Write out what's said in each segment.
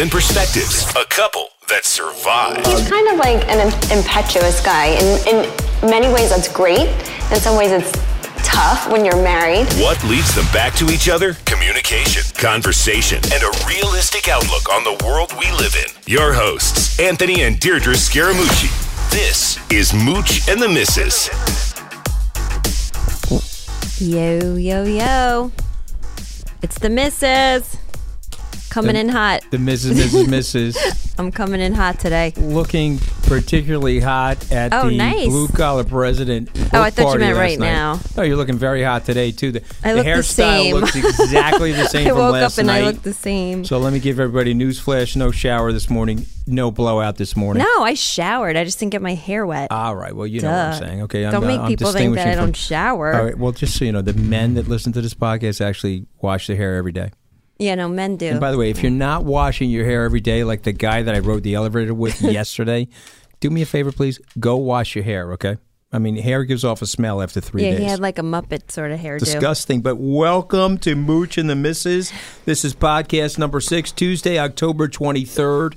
and perspectives, a couple that survive. He's kind of like an impetuous guy. In, in many ways, that's great. In some ways, it's tough when you're married. What leads them back to each other? Communication, conversation, and a realistic outlook on the world we live in. Your hosts, Anthony and Deidre Scaramucci. This is Mooch and the Missus. Yo, yo, yo. It's the missus. Coming in hot. The Mrs. Mrs. Mrs. I'm coming in hot today. looking particularly hot at Oh, the nice. blue collar president. Oh, I thought you meant right night. now. Oh, you're looking very hot today too. The, I the look the hairstyle same. looks exactly the same I from woke last up and night. I looked the same. so let me give everybody news flash. No shower this morning. No blowout this morning. No, I showered. I just didn't get my hair wet. All right. Well, you know what I'm saying. Okay. Don't uh, make I'm people think that I don't from- shower. All right. Well, just so you know, the men that listen to this podcast actually wash their hair every day. Yeah, no, men do. And by the way, if you're not washing your hair every day, like the guy that I rode the elevator with yesterday, do me a favor, please. Go wash your hair, okay? I mean, hair gives off a smell after three yeah, days. he had like a Muppet sort of hairdo. Disgusting. But welcome to Mooch and the Misses. This is podcast number six, Tuesday, October 23rd,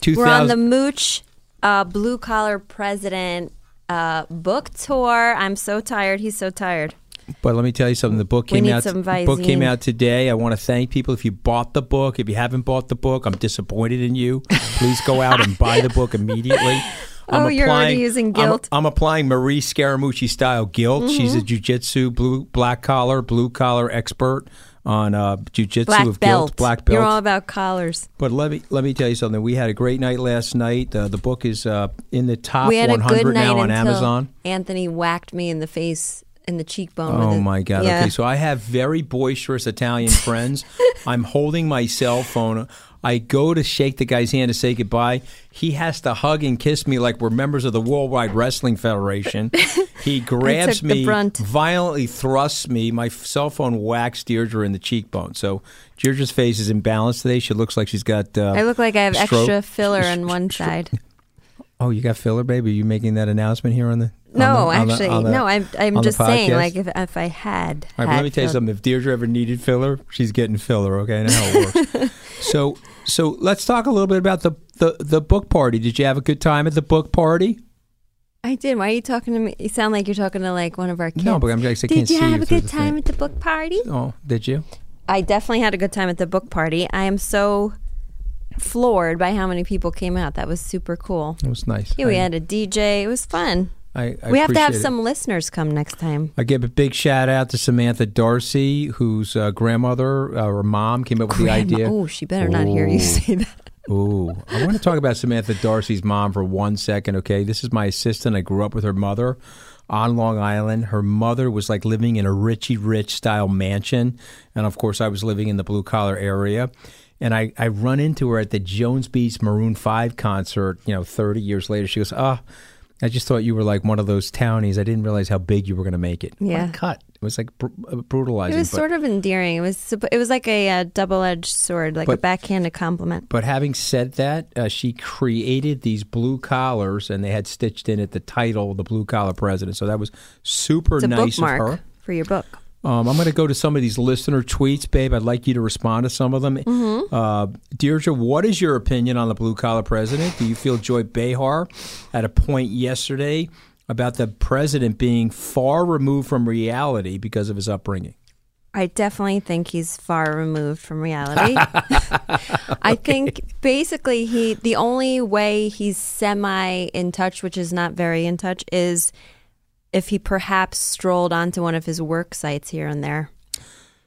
2000. We're on the Mooch uh, Blue Collar President uh, book tour. I'm so tired. He's so tired. But let me tell you something. The book came out. the book came out today. I want to thank people. If you bought the book, if you haven't bought the book, I'm disappointed in you. Please go out and buy the book immediately. I'm Oh, you're already using I'm- guilt? I'm, applying Marie Scaramucci style guilt. She's a Mm-hmm. jujitsu blue black collar blue collar expert on uh, jujitsu Black of belt. guilt. Black belt. You're all about collars. But let me let me tell you something. We had a great night last night. Uh, the book is uh, in the top we had a 100 now on Amazon. Anthony whacked me in the face in the cheekbone. Oh it. my god. Yeah. Okay, so I have very boisterous Italian friends. I'm holding my cell phone. I go to shake the guy's hand to say goodbye. He has to hug and kiss me like we're members of the Worldwide Wrestling Federation. He grabs me, violently thrusts me. My cell phone whacks Deidre in the cheekbone. So Deidre's face is imbalanced today. She looks like she's got. Uh, I look like I have extra filler on one side. Oh, you got filler, baby. Are you making that announcement here on the? No, the- on the- actually, on the- no. I'm I'm just saying, like if if I had. All right, had let me tell you filler- something. If Deidre ever needed filler, she's getting filler. Okay, I know how it works. so, so let's talk a little bit about the, the the book party. Did you have a good time at the book party? I did. Why are you talking to me? You sound like you're talking to like one of our kids. No, but I'm just I Did you have you a good time thing. at the book party? Oh, did you? I definitely had a good time at the book party. I am so floored by how many people came out. That was super cool. It was nice. Yeah, we I, had a DJ. It was fun. I, I we have to have it. some listeners come next time. I give a big shout out to Samantha Darcy, whose uh, grandmother uh, or mom came up with the idea. Oh, she better not hear you say that. Ooh, I want to talk about Samantha Darcy's mom for one second, okay? This is my assistant. I grew up with her mother on Long Island. Her mother was like living in a Richie Rich style mansion. And of course, I was living in the blue collar area. And I, I run into her at the Jones Beach Maroon 5 concert, you know, 30 years later. She goes, Oh, I just thought you were like one of those townies. I didn't realize how big you were going to make it. What a Yeah. cut. It was like br- uh, brutalizing. It was but- sort of endearing. It was it was like a uh, double edged sword, like a But- backhanded compliment. But having said that, uh, she created these blue collars, and they had stitched in it the title, "The Blue Collar President." So that was super It's a nice bookmark of her. for your book. Um, I'm going to go to some of these listener tweets, babe. I'd like you to respond to some of them. Mm-hmm. Uh, Deidre, what is your opinion on the blue collar president? Do you feel Joy Behar at a point yesterday about the president being far removed from reality because of his upbringing. I definitely think he's far removed from reality. I think basically he the only way he's semi in touch, which is not very in touch, is if he perhaps strolled onto one of his work sites here and there.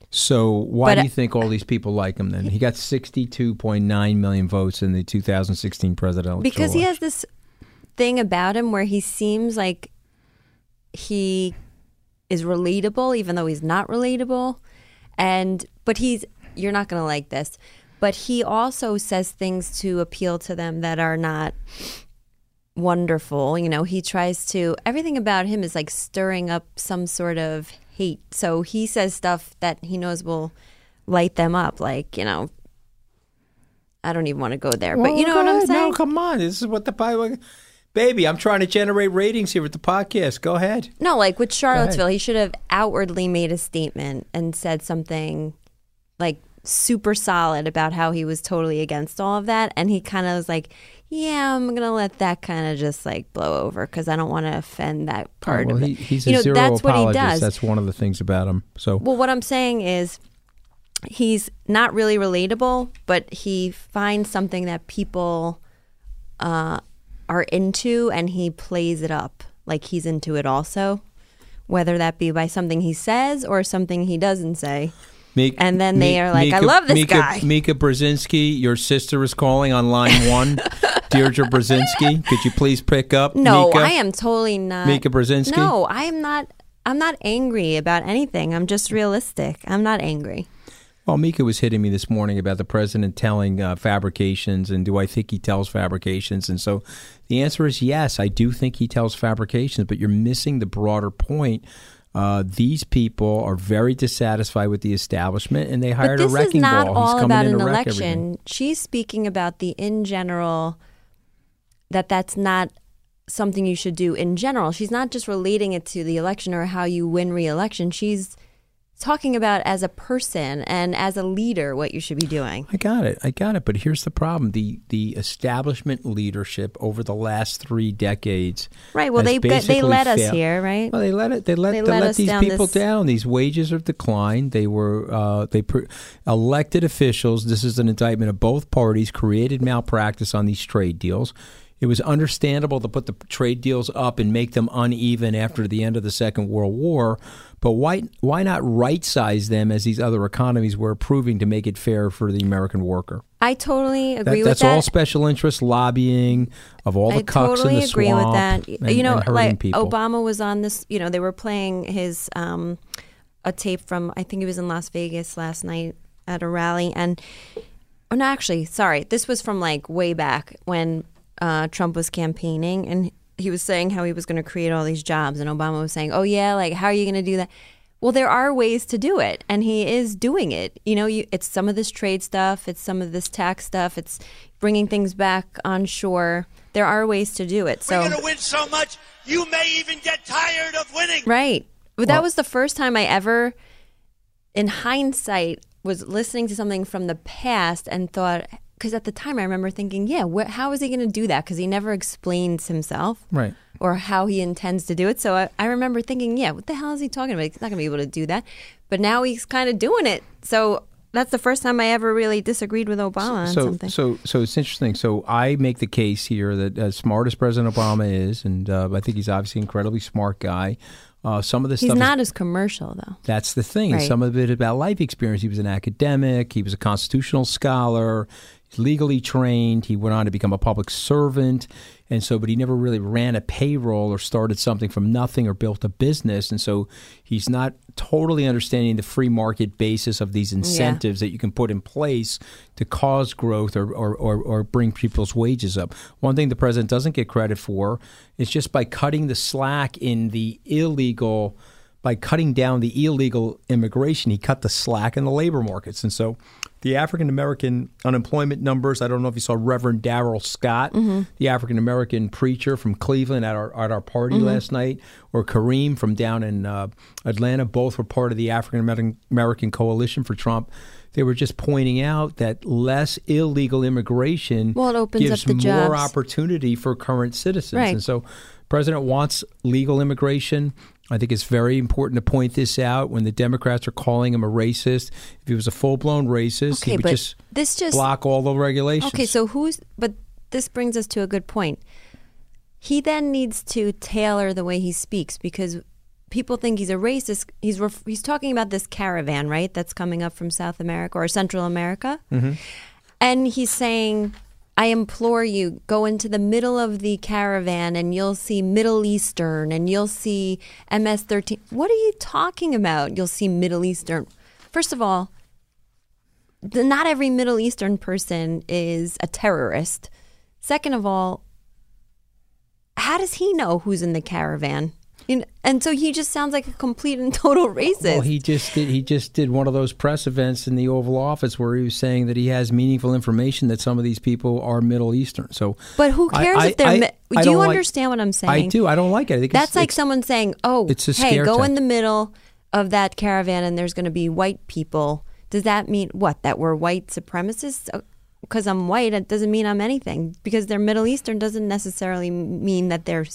So why But, do you think all these people like him then? He got 62.9 million votes in the 2016 presidential election. Because he has this thing about him where he seems like he is relatable even though he's not relatable and but he's you're not going to like this but he also says things to appeal to them that are not wonderful you know he tries to everything about him is like stirring up some sort of hate so he says stuff that he knows will light them up like you know I don't even want to go there, but you know what I'm saying? No, come on. This is what the Bible. Baby, I'm trying to generate ratings here with the podcast. Go ahead. No, like with Charlottesville, he should have outwardly made a statement and said something like super solid about how he was totally against all of that. And he kind of was like, yeah, I'm going to let that kind of just like blow over because I don't want to offend that part well, of he, it. he's a you know, zero that's what he does. That's one of the things about him. So Well, what I'm saying is he's not really relatable, but he finds something that people uh, are into and he plays it up like he's into it also, whether that be by something he says or something he doesn't say. Mika, And then they are like, "I love this Mika, guy." Mika Brzezinski, your sister is calling on line one. Deidre Brzezinski, could you please pick up? No, Mika? I am totally not. Mika Brzezinski? No, I am not. I'm not angry about anything. I'm just realistic. I'm not angry. Well, Mika was hitting me this morning about the president telling uh, fabrications, and do I think he tells fabrications? And so the answer is yes, I do think he tells fabrications, but you're missing the broader point. Uh, these people are very dissatisfied with the establishment, and they hired but this a wrecking is not ball. All about an wreck everything. election. She's speaking about the in general that that's not something you should do in general. She's not just relating it to the election or how you win re-election. She's talking about as a person and as a leader what you should be doing. I got it. I got it. But here's the problem: the the establishment leadership over the last three decades. Right. Well, they they basically led us here, right? Well, they let it. They let They they, let let, these down people this- down. These wages have declined. They were uh, they pr- elected officials. This is an indictment of both parties. Created malpractice on these trade deals. It was understandable to put the trade deals up and make them uneven after the end of the Second World War, but why why not right size them as these other economies were proving to make it fair for the American worker? I totally That- agree with that's that. That's all special interest lobbying of all the I cucks totally in the agree swamp with that. and- you know, like people. Obama was on this. You know, they were playing his um, a tape from I think he was in Las Vegas last night at a rally, and oh no, actually, sorry, this was from like way back when uh, Trump was campaigning, and he was saying how he was going to create all these jobs, and Obama was saying, "Oh yeah, like how are you going to do that?" Well, there are ways to do it, and he is doing it. You know, you, it's some of this trade stuff, it's some of this tax stuff, it's bringing things back on shore. There are ways to do it. So We're going to win so much, you may even get tired of winning. Right. But that was the first time I ever, in hindsight, was listening to something from the past and thought, because at the time I remember thinking, yeah, wh- how is he going to do that? Because he never explains himself. Right. Or how he intends to do it. So I, I remember thinking, yeah, what the hell is he talking about? He's not going to be able to do that. But now he's kind of doing it. So that's the first time I ever really disagreed with Obama on so, something. So, so it's interesting. So, I make the case here that as smart as President Obama is, and uh, I think he's obviously an incredibly smart guy. Uh, some of this he's stuff is not as commercial, though. That's the thing. Right. Some of it about life experience. He was an academic. He was a constitutional scholar. He's legally trained. He went on to become a public servant, and so, but he never really ran a payroll or started something from nothing or built a business. And so, he's not totally understanding the free market basis of these incentives that you can put in place to cause growth or, or, or, or bring people's wages up. One thing the president doesn't get credit for is just by cutting the slack in the illegal by cutting down the illegal immigration, he cut the slack in the labor markets. And so the African American unemployment numbers, I don't know if you saw Reverend Darrell Scott, the African American preacher from Cleveland at our, at our party last night, or Kareem from down in uh, Atlanta, both were part of the African American coalition for Trump. They were just pointing out that less illegal immigration Well, it opens gives more jobs. opportunity for current citizens. Right. And so President wants legal immigration. I think it's very important to point this out when the Democrats are calling him a racist. If he was a full blown racist, Okay, he would just this just block all the regulations. Okay, so who's but this brings us to a good point. He then needs to tailor the way he speaks because people think he's a racist. He's ref, he's talking about this caravan, right? That's coming up from South America or Central America. Mm-hmm. And he's saying, I implore you, go into the middle of the caravan and you'll see Middle Eastern and you'll see MS 13. What are you talking about? You'll see Middle Eastern. First of all, the, not every Middle Eastern person is a terrorist. Second of all, how does he know who's in the caravan? You know, and so he just sounds like a complete and total racist. Well, he just did. He just did one of those press events in the Oval Office where he was saying that he has meaningful information that some of these people are Middle Eastern. So, but who cares I- if they're? I- mi- I do you don't like- understand what I'm saying? I do. I don't like it. I think That's it's, like it's- someone saying, "Oh, it's a hey, go in the middle of that caravan, and there's going to be white people." Does that mean what? That we're white supremacists? Oh, because I'm white, it doesn't mean I'm anything. Because they're Middle Eastern doesn't necessarily mean that they're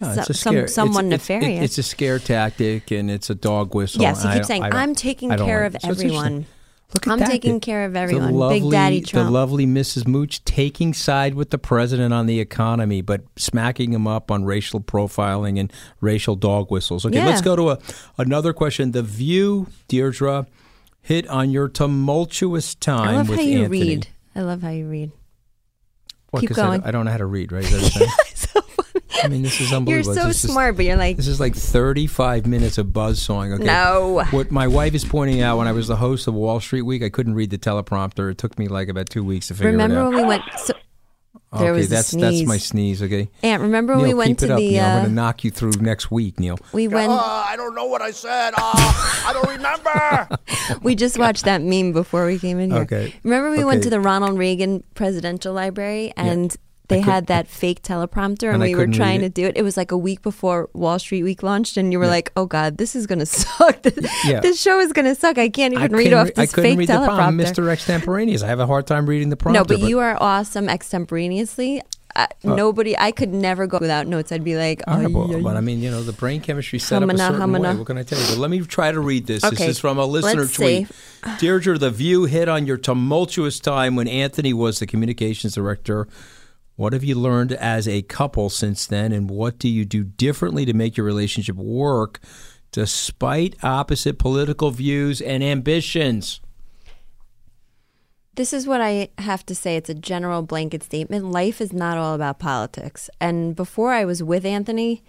No, so- it's a some, scare. someone it's, it's- it- It's, a scare tactic and it's a dog whistle. Yes, he keeps saying, "I'm taking care like of. So everyone. Look at I'm that. taking The- care of everyone. Big lovely- Daddy Trump. The lovely Mrs. Mooch taking side with the president on the economy, but smacking him up on racial profiling and racial dog whistles. Okay, Yeah. let's go to a, another question. The View, Deidre, hit on your tumultuous time I love with how you Anthony. read. I love how you read. What, Keep 'cause I- going. I, don't know how to read, right? Is that what you're saying? I mean, this is unbelievable. You're unbelievable. so This is- smart, but you're like, This is like 35 minutes of buzz sawing. Okay. No. What my wife is pointing out when I was the host of Wall Street Week, I couldn't read the teleprompter. It took me like about two weeks to figure remember it out. Remember when we went? So, there okay, was a that's that's my sneeze. Okay. Aunt, remember when Neil, we went keep to it up, the? Neil. I'm Uh, going to knock you through next week, Neil. we went. Uh, I don't know what I said. Uh, I don't remember. we just watched that meme before we came in here. Okay. Remember we went to the Ronald Reagan Presidential Library and they had that fake teleprompter and, And we were trying to do it. It was like a week before Wall Street Week launched and you were like, "Oh God, this is gonna suck. This, Yeah. this show is gonna suck. I can't I even read couldn't off re- I this couldn't fake read the prompt. I'm teleprompter." Mr. Extemporaneous. I have a hard time reading the prompter. no, but, you are awesome extemporaneously. Uh, nobody, I could never go without notes. I'd be like, All right, "Ay, well, ay, but. I mean, you know, the brain chemistry set up a Humana, certain way. What can I tell you? But let me try to read this. Okay, This is from a listener let's tweet. see. Deidre, the View hit on your tumultuous time when Anthony was the communications director. What have you learned as a couple since then, and what do you do differently to make your relationship work despite opposite political views and ambitions? This is what I have to say. It's a general blanket statement. Life is not all about politics. And before I was with Anthony,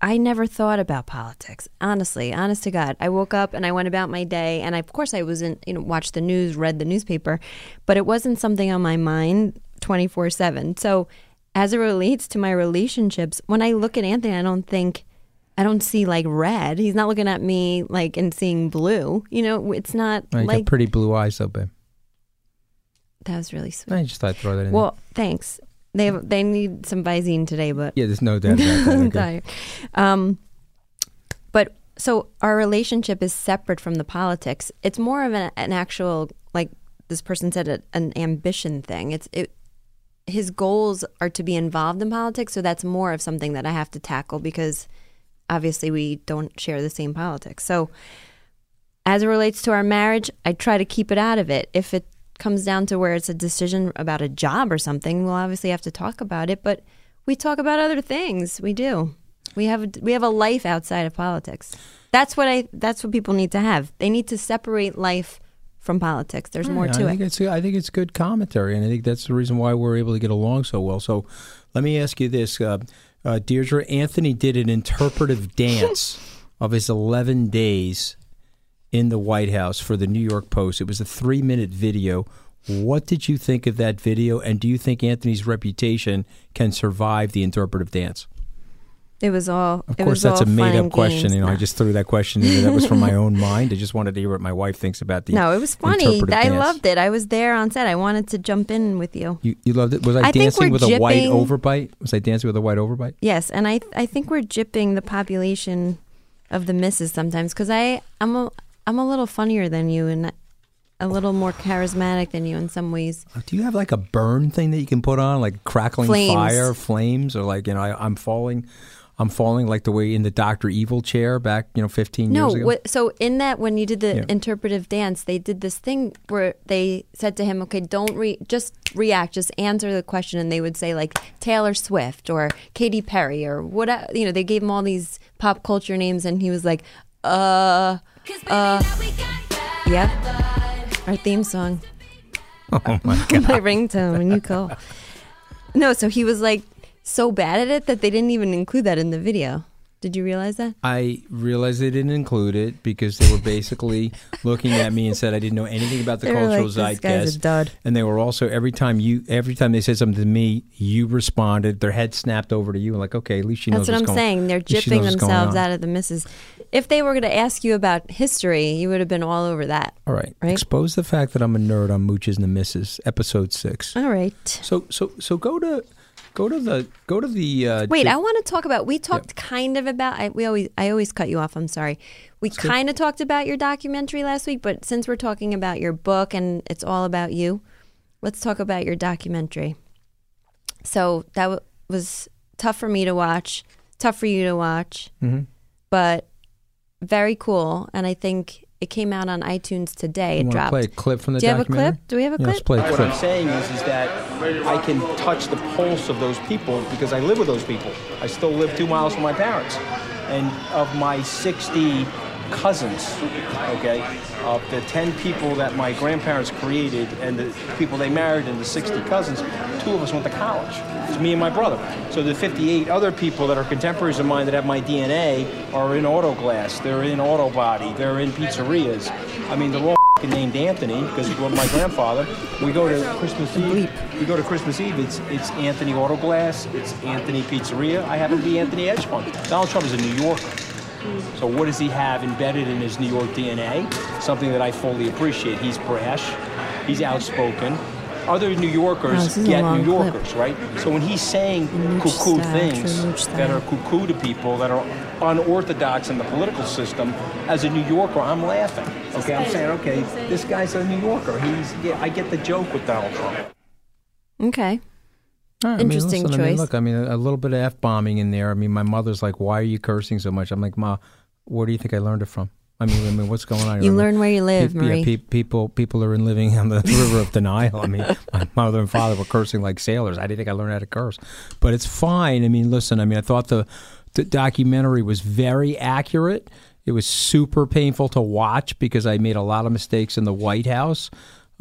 I never thought about politics. Honestly, honest to God. I woke up and I went about my day and I, of course I wasn't, you know, watched the news, read the newspaper, but it wasn't something on my mind 24/7. So, as it relates to my relationships, when I look at Anthony, I don't think I don't see like red. He's not looking at me like and seeing blue. You know, it's not Oh, you like pretty blue eyes, though, babe. that was really sweet. I just thought I'd throw that in. Well, thanks. They they need some Visine today, but yeah, there's no doubt about that. I'm tired. Um, but so our relationship is separate from the politics. It's more of an, an actual, like this person said, a, an ambition thing. It's it. His goals are to be involved in politics, so that's more of something that I have to tackle because obviously we don't share the same politics. So as it relates to our marriage, I try to keep it out of it. If it comes down to where it's a decision about a job or something, we'll obviously have to talk about it. But we talk about other things. We do. We have a, we have a life outside of politics. That's what I. That's what people need to have. They need to separate life from politics. There's more Yeah, to I think it. it's I think it's good commentary, and I think that's the reason why we're able to get along so well. So, let me ask you this, uh, uh, Deidre. Anthony did an interpretive dance of his 11 days in the White House for the New York Post. It was a three minute video. What did you think of that video, and do you think Anthony's reputation can survive the interpretive dance? It was all. Of course, that's a made up question. games. You know, I just threw that question in. That was from my own mind. I just wanted to hear what my wife thinks about the. No, it was funny. I dance. loved it. I was there on set. I wanted to jump in with you. You, you loved it. Was I, I dancing with a white overbite? Was I dancing with a white overbite? Yes, and I I think we're jipping the population of the misses sometimes because I I'm a I'm a little funnier than you, and a little more charismatic than you in some ways. Uh, do you have like a burn thing that you can put on, like crackling Flames. fire, flames, or like you know, I, I'm falling, I'm falling like the way in the Doctor Evil chair back, you know, 15 No, years ago. what, so in that when you did the Yeah. interpretive dance, they did this thing where they said to him, "Okay, don't re- just react, just answer the question," and they would say like Taylor Swift or Katy Perry or what you know. They gave him all these pop culture names, and he was like, "Uh, uh, yep." Our theme song. Oh my god! my ringtone when you call. No, so he was like so bad at it that they didn't even include that in the video. Did you realize that? I realized they didn't include it because they were basically looking at me and said I didn't know anything about the They cultural like, "This guy's a zeitgeist. dud." And they were also every time you every time they said something to me, you responded. Their head snapped over to you, and like, okay, at least she knows. That's what I'm going- saying. They're jipping knows what's going themselves out of the misses. If they were going to ask you about history, you would have been all over that. All right. Right? Expose the fact that I'm a nerd on Mooches and the Misses, episode six. All right. So so so go to go to the go to the uh, Wait, I want to talk about. We talked kind of about. I, we always. I always cut you off. I'm sorry. We kind of talked about your documentary last week, but since we're talking about your book and it's all about you, let's talk about your documentary. So that w- was tough for me to watch. Tough for you to watch, Mhm. but very cool. And I think it came out on iTunes today. You It dropped. play a clip from the Do you have a clip? Do we have a Yeah, clip? let's play a What clip. I'm saying is, is that I can touch the pulse of those people because I live with those people. I still live two miles from my parents. And of my 60 cousins, okay, of the 10 people that my grandparents created and the people they married and the 60 cousins, two of us went to college. It's me and my brother. So the 58 other people that are contemporaries of mine that have my DNA are in auto glass, they're in auto body, they're in pizzerias. I mean, they're all named Anthony because my grandfather. We go to Christmas Eve. We go to Christmas Eve. It's it's Anthony Auto Glass. It's Anthony Pizzeria. I happen to be Anthony Edge Fund. Donald Trump is a New Yorker. So what does he have embedded in his New York DNA? Something that I fully appreciate. He's brash. He's outspoken. Other New Yorkers get New clip. Yorkers, right? So when he's saying cuckoo things that are cuckoo to people that are unorthodox in the political system, as a New Yorker, I'm laughing. Okay, I'm saying, okay, this guy's a New Yorker. He's, yeah, I get the joke with Donald Trump. Okay. Right, I mean, Interesting listen, I mean, choice. look, I mean, a, little bit of f bombing in there. I mean, my mother's like, "Why are you cursing so much?" I'm like, "Ma, where do you think I learned it from?" I mean, I mean, what's going on? You learn where you live, pe- Marie. Yeah, pe- people, people are in living on the river of denial. I mean, my mother and father were cursing like sailors. I didn't think I learned how to curse, but it's fine. I mean, listen, I mean, I thought the, the documentary was very accurate. It was super painful to watch because I made a lot of mistakes in the White House.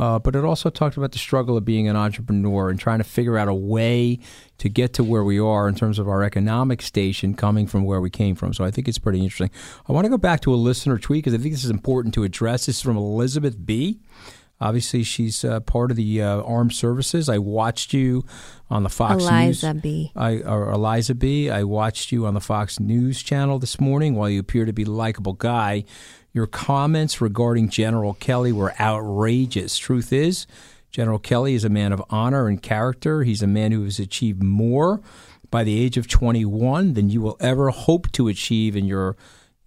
Uh, but it also talked about the struggle of being an entrepreneur and trying to figure out a way to get to where we are in terms of our economic station coming from where we came from. So I think it's pretty interesting. I want to go back to a listener tweet because I think this is important to address. This is from Elizabeth B. Obviously, she's uh, part of the uh, armed services. I watched you on the Fox Eliza News. B. I, or Eliza B. I watched you on the Fox News channel this morning. While you appear to be a likable guy, your comments regarding General Kelly were outrageous. Truth is, General Kelly is a man of honor and character. He's a man who has achieved more by the age of 21 than you will ever hope to achieve in your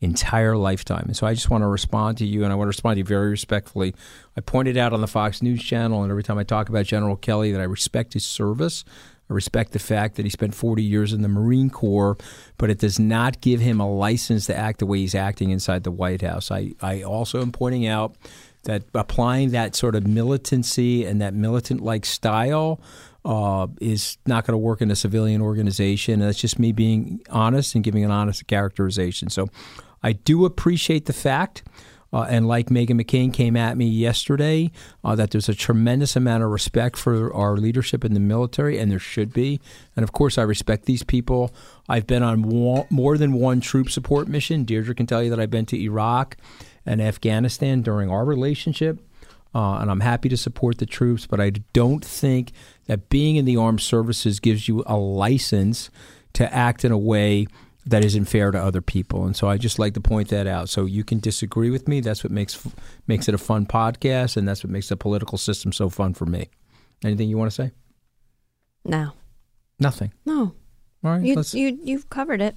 entire lifetime. And so I just want to respond to you, and I want to respond to you very respectfully. I pointed out on the Fox News channel, and every time I talk about General Kelly, that I respect his service. I respect the fact that he spent 40 years in the Marine Corps, but it does not give him a license to act the way he's acting inside the White House. I, I also am pointing out that applying that sort of militancy and that militant like style uh, is not going to work in a civilian organization. And that's just me being honest and giving an honest characterization. So I do appreciate the fact. Uh, and like Meghan McCain came at me yesterday, uh, that there's a tremendous amount of respect for our leadership in the military, and there should be. And of course, I respect these people. I've been on wa- more than one troop support mission. Deidre can tell you that I've been to Iraq and Afghanistan during our relationship. Uh, and I'm happy to support the troops, but I don't think that being in the armed services gives you a license to act in a way that isn't fair to other people. And so I just like to point that out. So you can disagree with me. That's what makes makes it a fun podcast, and that's what makes the political system so fun for me. Anything you want to say? No. Nothing. No. All right. You, you, you've covered it.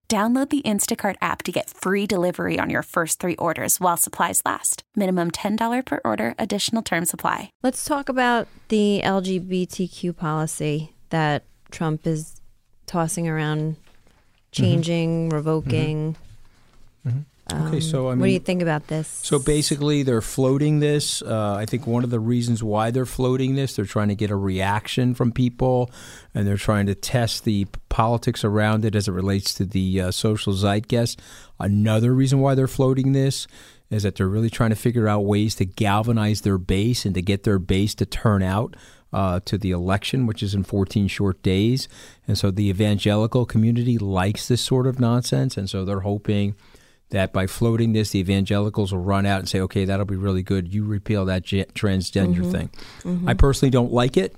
Download the Instacart app to get free delivery on your first three orders while supplies last. Minimum $10 per order, additional term supply. Let's talk about the LGBTQ policy that Trump is tossing around, mm-hmm. changing, revoking. Mm-hmm. Mm-hmm. Okay, so I mean, what do you think about this? So basically, they're floating this. Uh, I think one of the reasons why they're floating this, they're trying to get a reaction from people, and they're trying to test the politics around it as it relates to the uh, social zeitgeist. Another reason why they're floating this is that they're really trying to figure out ways to galvanize their base and to get their base to turn out. Uh, to the election, which is in 14 short days. And so the evangelical community likes this sort of nonsense. And so they're hoping that by floating this, the evangelicals will run out and say, okay, that'll be really good. You repeal that ge- transgender thing. I personally don't like it.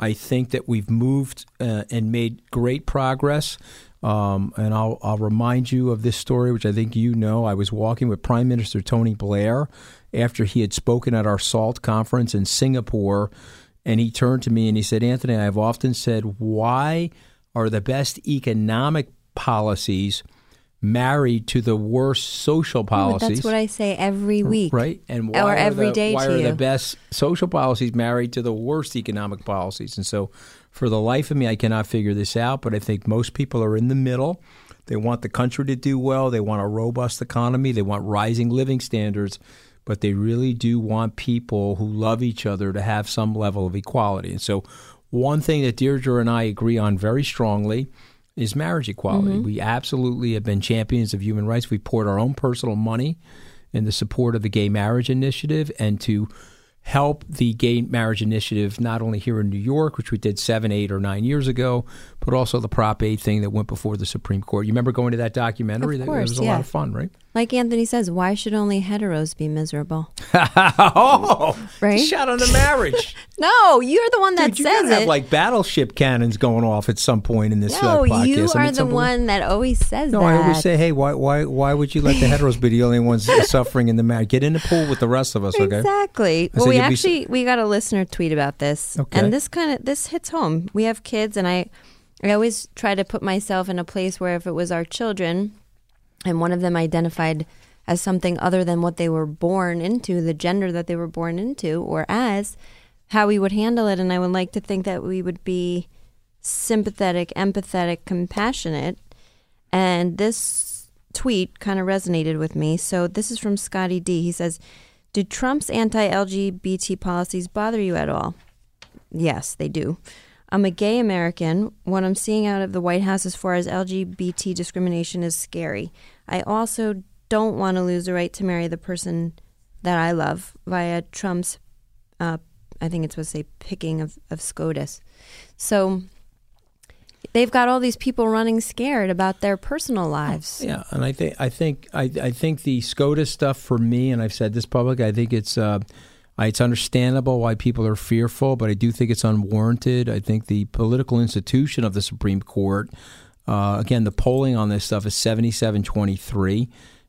I think that we've moved uh, and made great progress. Um, and I'll, I'll remind you of this story, which I think you know. I was walking with Prime Minister Tony Blair after he had spoken at our SALT conference in Singapore. And he turned to me and he said, Anthony, I've often said, why are the best economic policies married to the worst social Oh, policies? that's what I say every week. Right. And why Or are every the, day why are you. the best social policies married to the worst economic policies? And so for the life of me, I cannot figure this out, but I think most people are in the middle. They want the country to do well. They want a robust economy. They want rising living standards, but they really do want people who love each other to have some level of equality. And so, one thing that Deidre and I agree on very strongly is marriage equality. Mm-hmm. We absolutely have been champions of human rights. We poured our own personal money in the support of the gay marriage initiative and to help the gay marriage initiative not only here in New York, which we did seven, eight, or nine years ago, but also the Prop 8 thing that went before the Supreme Court. You remember going to that documentary? Of That- course, it was a yeah. lot of fun, right? Like Anthony says, why should only heteros be miserable? oh, Right? shot on the marriage. No, you're the one that Dude, you says gotta have like battleship cannons going off at some point in this no, uh, podcast. you I are mean, the one that always says No, that. I always say, hey, why, why, why would you let the heteros be the only ones suffering in the marriage? Get in the pool with the rest of us, okay? Exactly. I Well, we actually we got a listener tweet about this, Okay. and this kind of this hits home. We have kids, and I I always try to put myself in a place where if it was our children, and one of them identified as something other than what they were born into, the gender that they were born into, or as, how we would handle it. And I would like to think that we would be sympathetic, empathetic, compassionate. And this tweet kind of resonated with me. So this is from Scotty D. He says, "Did Trump's anti-LGBT policies bother you at all?" Yes, they do. I'm a gay American. What I'm seeing out of the White House as far as LGBT discrimination is scary. I also don't want to lose the right to marry the person that I love via Trump's, uh, I think it's supposed to say picking of, of SCOTUS. So they've got all these people running scared about their personal lives. Yeah, and I think I think I, I think the SCOTUS stuff for me, and I've said this public. I think it's uh, it's understandable why people are fearful, but I do think it's unwarranted. I think the political institution of the Supreme Court, uh, again, the polling on this stuff is seventy-seven twenty-three,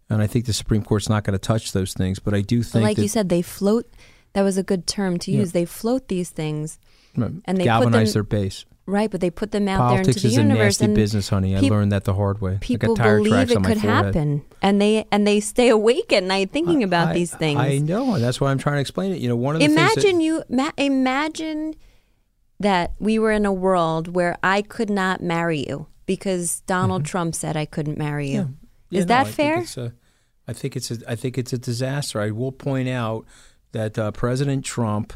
and I think the Supreme Court's not going to touch those things. But I do But think like that, you said, they float. That was a good term to use. They float these things, and they put galvanize them- their base. Right? But they put them out Politics there into is the a universe, nasty and business, honey. I learned that the hard way. People I believe it could happen, and they and they stay awake at night thinking about I- these things. I know, and that's why I'm trying to explain it. You know, one of the imagine things that, you ma- imagine that we were in a world where I could not marry you because Donald Trump said I couldn't marry you. Mm-hmm. Yeah, Is no, that I think fair? it's a- I think it's a, I think it's a disaster. I will point out that uh, President Trump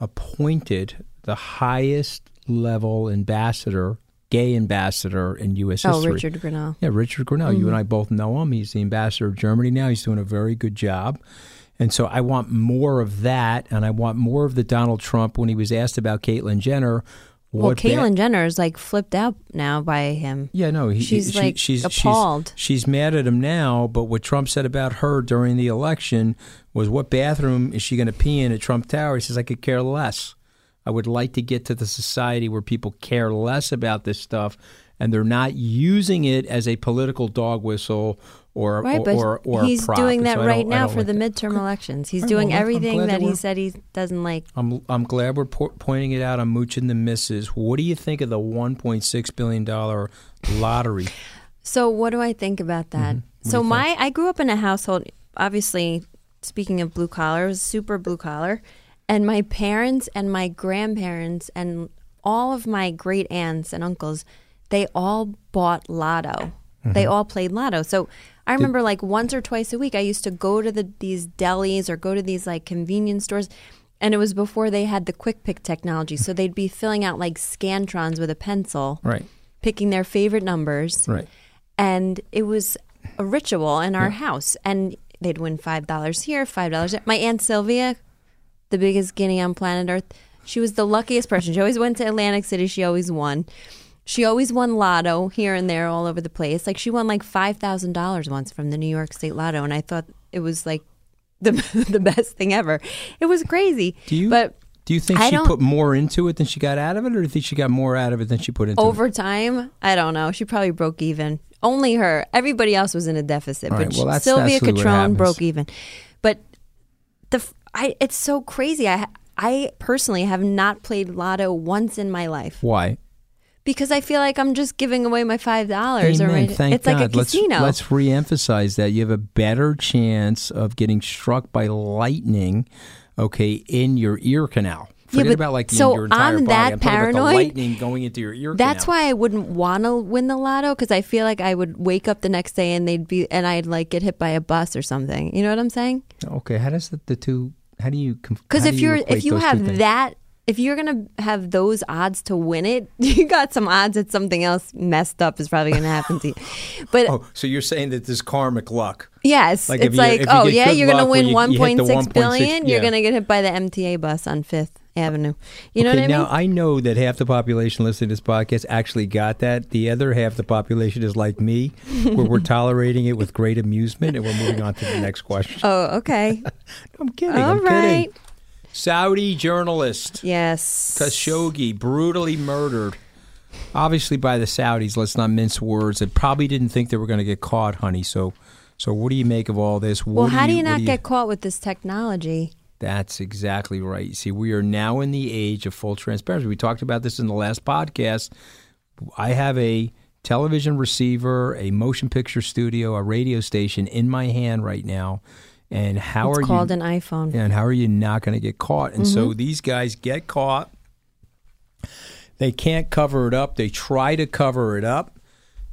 appointed the highest level ambassador, gay ambassador in U.S. Oh, history. Richard Grenell. Yeah, Richard Grenell. You mm-hmm. and I both know him. He's the ambassador of Germany now. He's doing a very good job. And so I want more of that, and I want more of the Donald Trump when he was asked about Caitlyn Jenner. Well, What ba- Caitlyn Jenner is like flipped out now by him. Yeah, no, he, She's, she- like, she's appalled. She's, she's mad at him now. But what Trump said about her during the election was, "What bathroom is she going to pee in at Trump Tower?" He says, "I could care less. I would like to get to the society where people care less about this stuff, and they're not using it as a political dog whistle or Right, or, but or, or a he's prop. doing that so right now for like the that. midterm elections. He's right, doing well, everything that that he said he doesn't like. I'm I'm glad we're po- pointing it out I'm mooching the Misses. What do you think of the 1.6 billion dollar lottery? So what do I think about that? Mm-hmm. So my I grew up in a household obviously speaking of blue collar, it was super blue collar. And my parents and my grandparents and all of my great aunts and uncles, they all bought lotto. They Mm-hmm. all played lotto. So I remember like once or twice a week I used to go to the these delis or go to these like convenience stores and it was before they had the quick pick technology. So they'd be filling out like scantrons with a pencil Right, picking their favorite numbers. right. And it was a ritual in our house. And they'd win $5 here, $5 there. My Aunt Sylvia, the biggest guinea on planet Earth, she was the luckiest person. She always went to Atlantic City. She always won. She always won lotto here and there all over the place. Like she won like $5,000 once from the New York State Lotto. And I thought it was like the, the best thing ever. It was crazy. Do you But do you think I she put more into it than she got out of it, or do you think she got more out of it than she put into over it? time, I don't know. She probably broke even. Only her. Everybody else was in a deficit. All but well, that's- Sylvia that's Catron broke even. But the f- I it's so crazy. I I personally have not played lotto once in my life Why? because I feel like I'm just giving away my five dollars. Or my, Thank it's God. like a let's, casino. Let's reemphasize that you have a better chance of getting struck by lightning, okay, in your ear canal. Yeah, but- about like so your entire I'm body. that I'm talking about the paranoid. lightning going into your ear canal. That's canal. why I wouldn't want to win the lotto because I feel like I would wake up the next day and they'd be and I'd like get hit by a bus or something. You know what I'm saying? Okay, how does the, the two? How do you? Because Because if you're if you have that if you're gonna have those odds to win it, you got some odds that something else messed up is probably gonna happen to you. But Oh, so you're saying that this karmic luck? yes, like if it's you- like if you oh yeah, you're gonna win you- one you hit the point six 1.6 billion. You're gonna get hit by the MTA bus on Fifth Avenue. You know okay, what I mean? now I know that half the population listening to this podcast actually got that. The other half the population is like me, where we're tolerating it with great amusement, and we're moving on to the next question. oh, okay. I'm kidding. All I'm right. kidding. Saudi journalist Yes. Khashoggi brutally murdered. Obviously by the Saudis. Let's not mince words. They probably didn't think they were going to get caught, honey. So, so what do you make of all this? What Well, how do you what not get caught with this technology? That's exactly right. See, we are now in the age of full transparency. We talked about this in the last podcast. I have a television receiver, a motion picture studio, a radio station in my hand right now. And how it's are called you? an iPhone. and how are you not going to get caught? And so mm-hmm. these guys get caught. They can't cover it up. They try to cover it up.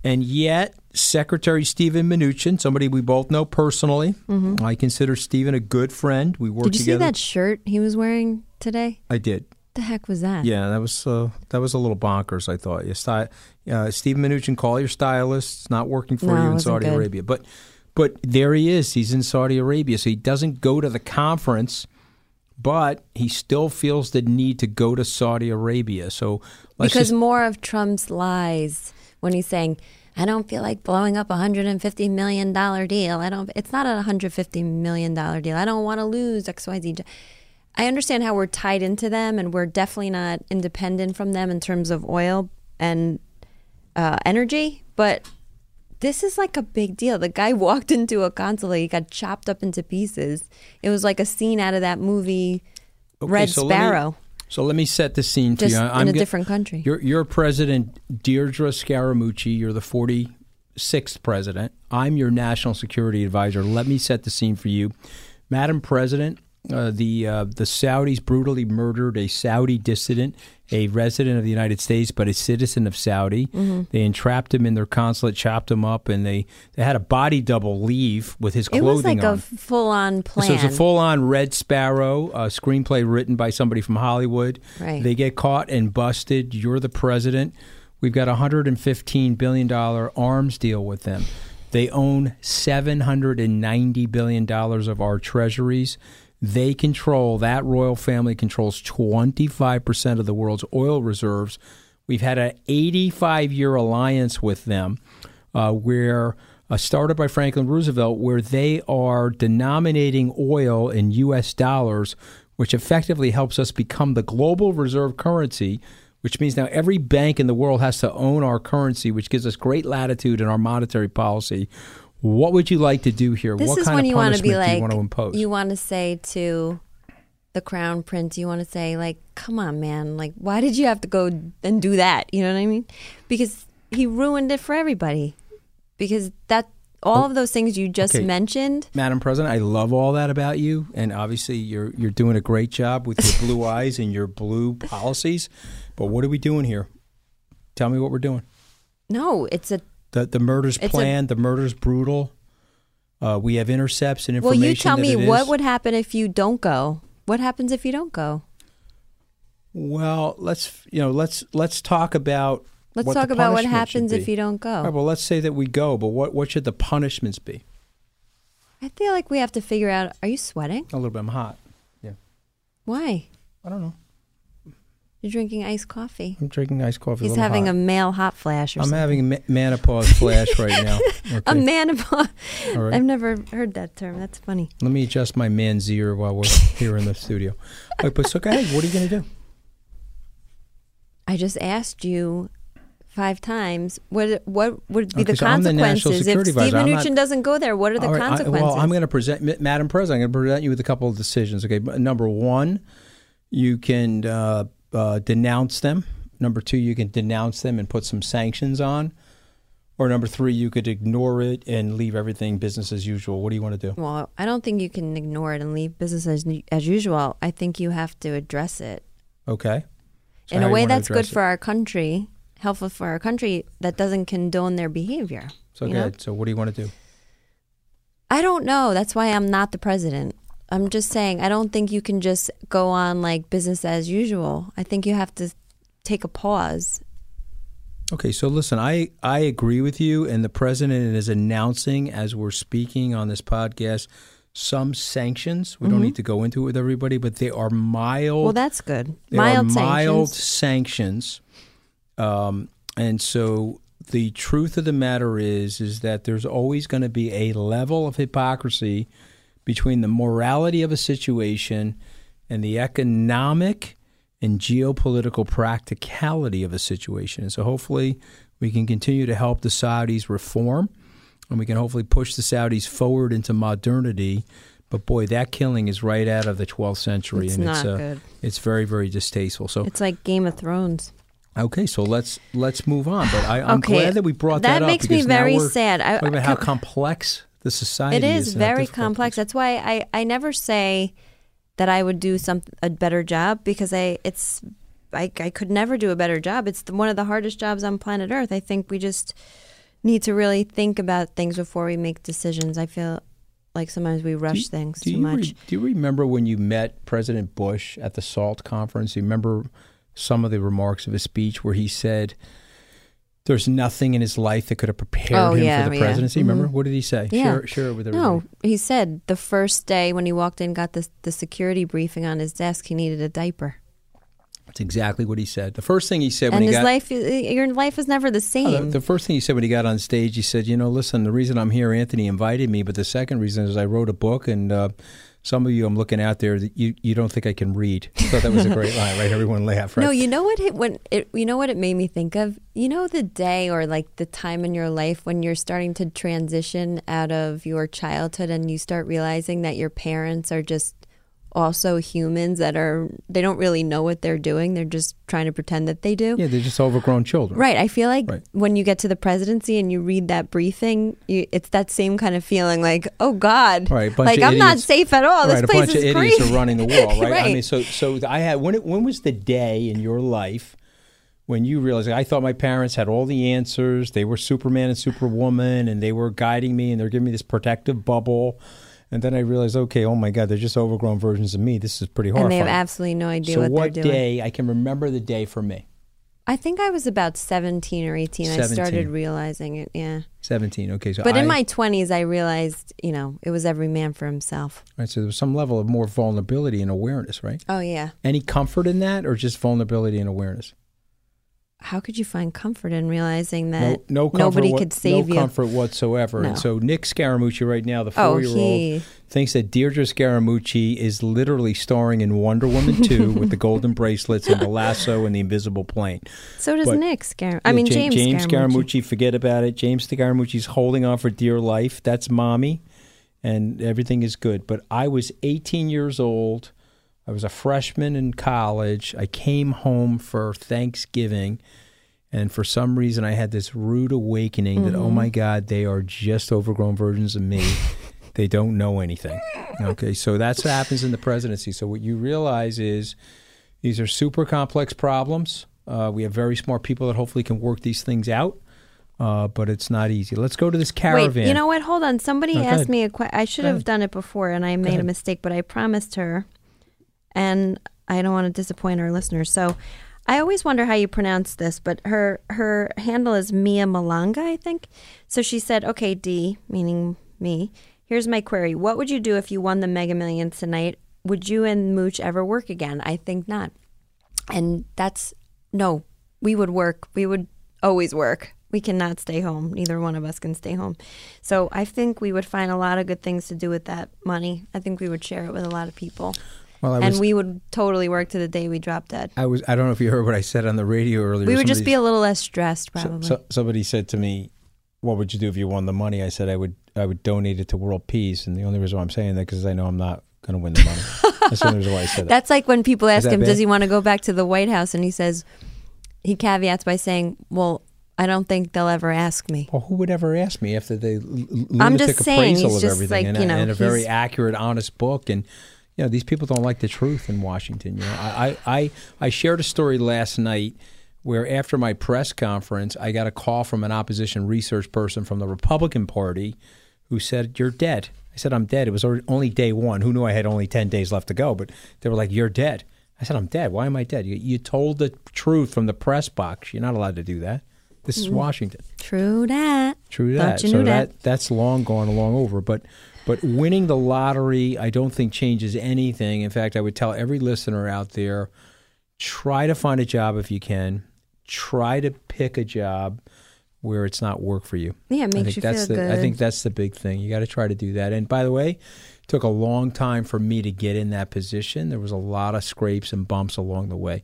And yet, Secretary Stephen Mnuchin, somebody we both know personally, I consider Stephen a good friend. We work Did you see that shirt he was wearing today? I did. the heck was that? Yeah, that was uh, that was a little bonkers. I thought. You sty- uh, Stephen Mnuchin, call your stylist. It's not working for No, you in Saudi good. Arabia. But but there he is. He's in Saudi Arabia, so he doesn't go to the conference, but he still feels the need to go to Saudi Arabia. So let's because just more of Trump's lies when he's saying, "I don't feel like blowing up a hundred and fifty million dollar deal. I don't. It's not a hundred fifty million dollar deal. I don't want to lose X Y Z." I understand how we're tied into them, and we're definitely not independent from them in terms of oil and uh, energy, but. This is like a big deal. The guy walked into a consulate, he got chopped up into pieces. It was like a scene out of that movie, Okay, Red so Sparrow. So let me set the scene for Just you. I'm a go- different country. You're, you're President Deidre Scaramucci. You're the 46th president. I'm your national security advisor. Let me set the scene for you. Madam President, uh, the uh, the Saudis brutally murdered a Saudi dissident, a resident of the United States, but a citizen of Saudi. Mm-hmm. They entrapped him in their consulate, chopped him up, and they, they had a body double leave with his clothing. It was like on. a full on plan. So it's a full on Red Sparrow, a screenplay written by somebody from Hollywood. Right. They get caught and busted. You're the president. We've got a $115 billion arms deal with them. They own $790 billion of our treasuries. They control that royal family controls 25% of the world's oil reserves. We've had an 85 year alliance with them uh, where uh, started by Franklin Roosevelt, where they are denominating oil in U.S. dollars, which effectively helps us become the global reserve currency. Which means now every bank in the world has to own our currency, which gives us great latitude in our monetary policy. What would you like to do here? This what is kind when of you want to be like you want to impose? you want to say to the crown prince, you want to say like, "Come on, man! Like, why did you have to go and do that?" You know what I mean? Because he ruined it for everybody. Because that all oh, of those things you just Okay. mentioned. Madam President, I love all that about you, and obviously you're you're doing a great job with your blue eyes and your blue policies. But what are we doing here? Tell me what we're doing. No, it's a The the murder's It's a- planned. the murder's brutal. Uh, we have intercepts and information. well. You tell me what would happen if you don't go. What happens if you don't go? Well, let's you know let's let's talk about. Let's talk about what happens if you don't go. Right, well, let's say that we go, but what what should the punishments be? I feel like we have to figure out. Are you sweating? A little bit. I'm hot. Yeah, Why? I don't know. You're drinking iced coffee. I'm drinking iced coffee. He's a having hot. a male hot flash or I'm something. having a ma- menopause flash right now. a Okay. manipul. All right. I've never heard that term. That's funny. Let me adjust my man's ear while we're here in the studio. Wait, but so go ahead. What are you going to do? I just asked you five times what what would be Okay, the so I'm the consequences if. Steve Mnuchin doesn't go there? What are the right, I- consequences? well, I'm going to present, Madam President, I'm going to present you with a couple of decisions. Okay, But number one, you can uh, uh, denounce them. Number two, you can denounce them and put some sanctions on. Or number three, you could ignore it and leave everything business as usual. What do you want to do? well, I don't think you can ignore it and leave business as, as usual. I think you have to address it Okay. So in a way that's good it? for our country, helpful for our country that doesn't condone their behavior. So you go know? So what do you want to do? I don't know. That's why I'm not the president. I'm just saying I don't think you can just go on like business as usual. I think you have to take a pause. Okay, so listen, I, I agree with you, and the president is announcing as we're speaking on this podcast some sanctions. We don't need to go into it with everybody, but they are mild. Mm-hmm. Well, that's good. they Mild are mild sanctions. sanctions. Um, and so the truth of the matter is, is that there's always going to be a level of hypocrisy between the morality of a situation and the economic and geopolitical practicality of a situation. And so hopefully we can continue to help the Saudis reform and we can hopefully push the Saudis forward into modernity. But boy, that killing is right out of the 12th century, It's and it's uh, good. it's very very distasteful. So It's like Game of Thrones. okay, so let's let's move on. But I, I'm Okay, glad that we brought that, that up. makes me very sad. I- about how complex the society It is and how uh, very complex. is. That's why I, I never say that I would do some a better job because I it's I, I could never do a better job. It's the, one of the hardest jobs on planet Earth. I think we just need to really think about things before we make decisions. I feel like sometimes we rush things Do too you much. re- do you remember when you met President Bush at the SALT conference? Do you remember some of the remarks of his speech where he said there's nothing in his life that could have prepared Oh, him yeah, for the yeah. presidency. Remember? Mhm. What did he say? Yeah. Share, share it with everybody. No, he said the first day when he walked in, got the the security briefing on his desk, he needed a diaper, That's exactly what he said. The first thing he said when he his got life, your life is never the Oh, same. the, the first thing he said when he got on stage, he said, "You know, listen, the reason I'm here, Anthony invited me, but the second reason is I wrote a book, and uh, some of you I'm looking out there that you you don't think I can read." I thought that was a great line, right? Everyone laughed, right? No, you know what? It, when it, you know what it made me think of. You know the day or like the time in your life when you're starting to transition out of your childhood and you start realizing that your parents are just also humans that are they don't really know what they're doing. They're just trying to pretend that they do. yeah, they're just overgrown children, Right. I feel like Right. when you get to the presidency and you read that briefing, you, it's that same kind of feeling like, oh God, Right, like I'm not safe at all. This right, a place bunch is of idiots crazy. are running the world, right? I mean, so so I had when it, when was the day in your life when you realized I thought my parents had all the answers, they were Superman and Superwoman, and they were guiding me, and they're giving me this protective bubble, and then I realized, okay, oh my God, they're just overgrown versions of me. This is pretty and horrifying. they have absolutely no idea so what, what they're doing. day? I can remember the day for me. I think I was about 17 or 18. I started realizing it. Yeah. 17. Okay, so But in my 20s, I realized, you know, it was every man for himself. right, so there was some level of more vulnerability and awareness, right? Oh, yeah. Any comfort in that, or just vulnerability and awareness? How could you find comfort in realizing that no comfort nobody what- could save no you? No comfort whatsoever. No. And so Nick Scaramucci right now, the oh, four-year-old, he- thinks that Deidre Scaramucci is literally starring in Wonder Woman 2 with the golden bracelets and the lasso and the invisible plane. So does But- Nick Scar. I mean, James, James Scaramucci. Scaramucci, forget about it. James Scaramucci's holding on for dear life. That's mommy, and everything is good. But I was 18 years old. I was a freshman in college. I came home for Thanksgiving, and for some reason, I had this rude awakening that, oh Mm-hmm. my God, they are just overgrown versions of me. they don't know anything. Okay, so that's what happens in the presidency. So what you realize is these are super complex problems. Uh, we have very smart people that hopefully can work these things out, uh, but it's not easy. Let's go to this caravan. Wait, you know what? Hold on. Somebody Oh, asked me a question. I should have done it before, and I made a mistake. But I promised her, and I don't want to disappoint our listeners. So, I always wonder how you pronounce this, but her her handle is Mia Malanga, I think. So she said, "Okay, D, meaning me. Here's my query: What would you do if you won the Mega Millions tonight? Would you and Mooch ever work again? I think not. And that's no. We would work. We would always work. We cannot stay home. Neither one of us can stay home. So I think we would find a lot of good things to do with that money. I think we would share it with a lot of people. Well, I and we would totally work to the day we drop dead. I was. I don't know if you heard what I said on the radio earlier. We would just be a little less stressed, probably. so- somebody said to me, "What would you do if you won the money?" I said, "I would. I would donate it to world peace." And the only reason why I'm saying that because I know I'm not going to win the money. That's the only reason why I said that. That's like when people ask him, bad? does he want to go back to the White House? And he says, he caveats by saying, well, I don't think they'll ever ask me. Well, who would ever ask me after the l- l- I'm just saying, he's of just everything like, and, you a, know, and a very accurate, honest book? And you know, these people don't like the truth in Washington. You know, I, I, I, I shared a story last night where after my press conference, I got a call from an opposition research person from the Republican Party who said, "You're dead." I said, "I'm dead." It was only day one. Who knew I had only ten days left to go? But they were like, "You're dead." I said, "I'm dead. Why am I dead? You, you told the truth from the press box. You're not allowed to do that. This is mm. Washington." True that. True that. so that. that. that's long gone, long over. But but winning the lottery, I don't think changes anything. In fact, I would tell every listener out there: try to find a job if you can. Try to pick a job where it's not work for you. Yeah, it I makes think you that's feel the, good. I think that's the big thing. You got to try to do that. And by the way, it took a long time for me to get in that position. There was a lot of scrapes and bumps along the way.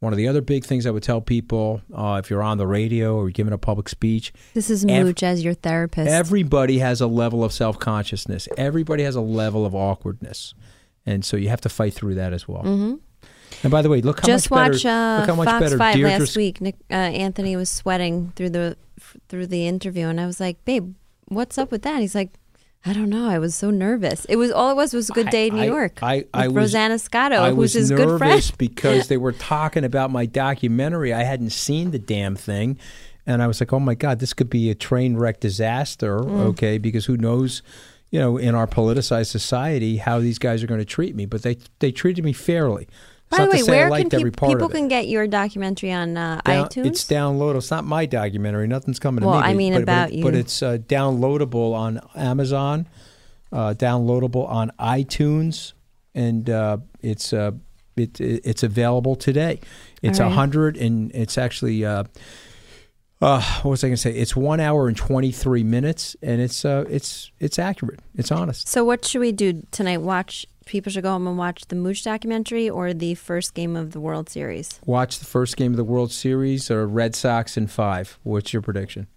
One of the other big things I would tell people, uh, if you're on the radio or you're giving a public speech, This is Ev- Mooch as your therapist. Everybody has a level of self consciousness. Everybody has a level of awkwardness, and so you have to fight through that as well. Mm-hmm. And by the way, look how Just much watch better. uh, look how much Fox better Five Deidre's- last week. Nick, uh, Anthony was sweating through the through the interview, and I was like, "Babe, what's up with that?" He's like, "I don't know. I was so nervous. It was all it was was a good day in New I- York. I, I was, Rosanna Scotto, I who's was his nervous good friend. because they were talking about my documentary. I hadn't seen the damn thing, and I was like, "Oh my god, this could be a train wreck disaster." Mm. Okay, because who knows, you know, in our politicized society, how these guys are going to treat me? But they they treated me fairly. It's By the way, to I where can part people can get your documentary on uh, Down- iTunes? It's downloadable. It's not my documentary. Nothing's coming to Well, me. I but- mean but, about but, you. But it's uh, downloadable on Amazon, uh, downloadable on iTunes, and uh, it's uh, it, it it's available today. It's a right. hundred and it's actually. Uh, uh, what was I going to say? It's one hour and twenty three minutes, and it's uh, it's it's accurate. It's honest. So what should we do tonight? Watch people should go home and watch the Mooch documentary or the first game of the World Series. Watch the first game of the World Series or Red Sox in five. What's your prediction?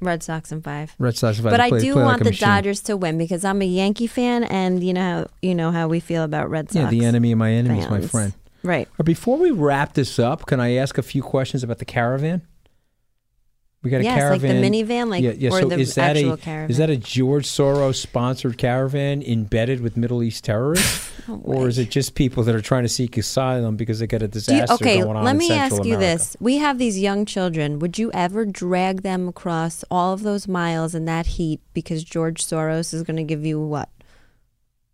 Red Sox in five. Red Sox in five. But They I do play like want the machine. Dodgers to win because I'm a Yankee fan, and you know how you know how we feel about Red Sox. Yeah, the enemy of my enemy is my friend. Right. Before we wrap this up, can I ask a few questions about the caravan? We got a Yes, like the minivan, like- yeah, yeah. or so the is that actual a caravan. is that a George Soros sponsored caravan embedded with Middle East terrorists, or is it just people that are trying to seek asylum because they got a Do you- disaster okay, going on let me ask you America? this: We have these young children. Would you ever drag them across all of those miles in that heat because George Soros is going to give you what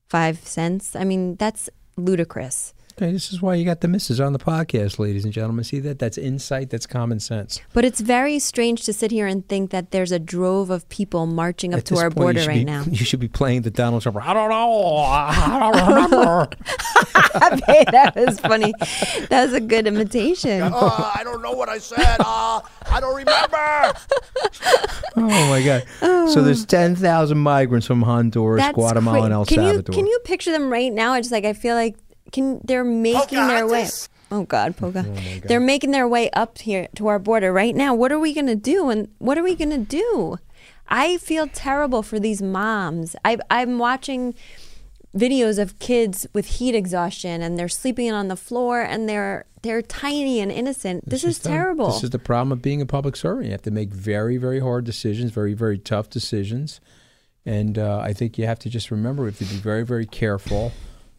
five cents? I mean, that's ludicrous. Okay, this is why you got the misses on the podcast, ladies and gentlemen. See that? That's insight. That's common sense. But it's very strange to sit here and think that there's a drove of people marching up At to our point, border right be- now. You should be playing the Donald Trump. I don't know. I don't remember. Hey, that was funny. That was a good imitation. Uh, I don't know what I said. Uh, I don't remember. oh my God! So there's ten thousand migrants from Honduras, That's Guatemala, cra- and El can Salvador. You, can you picture them right now? I just like I feel like can they're making their way. Pocahontas. Oh God, Poca. They're making their way up here to our border right now. What are we gonna do? And what are we gonna do? I feel terrible for these moms. I, I'm watching videos of kids with heat exhaustion and they're sleeping on the floor and they're they're tiny and innocent. This, is the- terrible. This is the problem of being a public servant. You have to make very, very hard decisions, very, very tough decisions. And uh, I think you have to just remember we have to be very, very careful.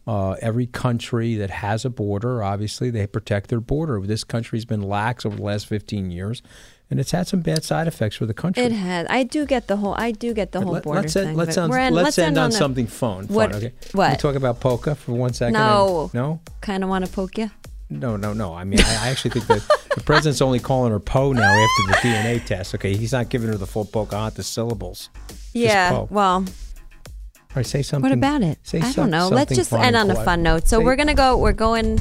Uh, every country that has a border, obviously, they protect their border. This country's been lax over the last 15 years, and it's had some bad side effects for the country. It has. I do get the whole. I do get the whole Let, border us thing. end, let's end, we're let's end on a- something fun. fun, What- okay? what? We talk about polka for one second? No. And- no? Kind of want to poke you. No, no, no. I mean, I, I actually think that the president's only calling her Poe now after the DNA test. Okay, he's not giving her the full Pocahontas syllables. Yeah. Well, Right, say something. what about it? Say I some- don't know. Let's just end on a fun note. So Say- we're gonna go. We're going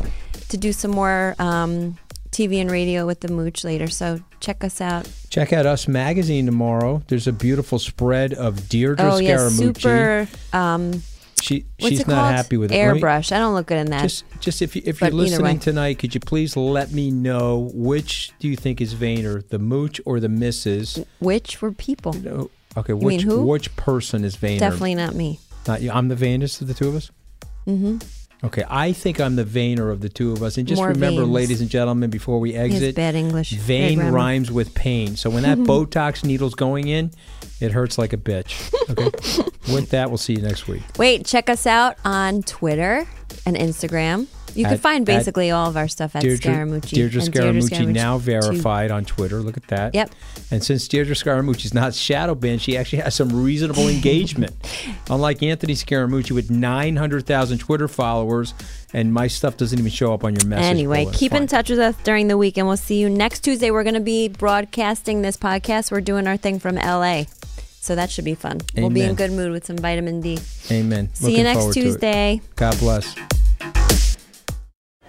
to do some more um, TV and radio with the Mooch later. So check us out. Check out Us Magazine tomorrow. There's a beautiful spread of Deidre oh yeah, Scaramucci. super. Um, She what's she's not called? happy with it. Let me- Airbrush. I don't look good in that. Just, just if you, if But you're listening tonight, could you please let me know which do you think is Vayner, the Mooch or the Mrs. Which were people? No, Okay, You which mean who? which person is Vayner? Definitely not me. Not you. I'm the vainest of the two of us. Mm-hmm. Okay, I think I'm the vainer of the two of us. And just More remember, veins. ladies and gentlemen, before we exit, bad English. Bad vein grammar. rhymes with pain. So when that Botox needle's going in, it hurts like a bitch. Okay. with that, we'll see you next week. Wait, check us out on Twitter and Instagram. You can find basically all of our stuff at Deidre, Scaramucci. Deidre and Scaramucci now Scaramucci verified on Twitter. Look at that. Yep. And since Deidre Scaramucci's not shadow banned, she actually has some reasonable engagement. Unlike Anthony Scaramucci with 900,000 Twitter followers, and my stuff doesn't even show up on your message. Anyway, bullet. keep in touch with us during the week, and we'll see you next Tuesday. We're going to be broadcasting this podcast. We're doing our thing from LA. So that should be fun. We'll be in good mood with some vitamin D. Amen. See Looking you next forward to it. Tuesday. God bless.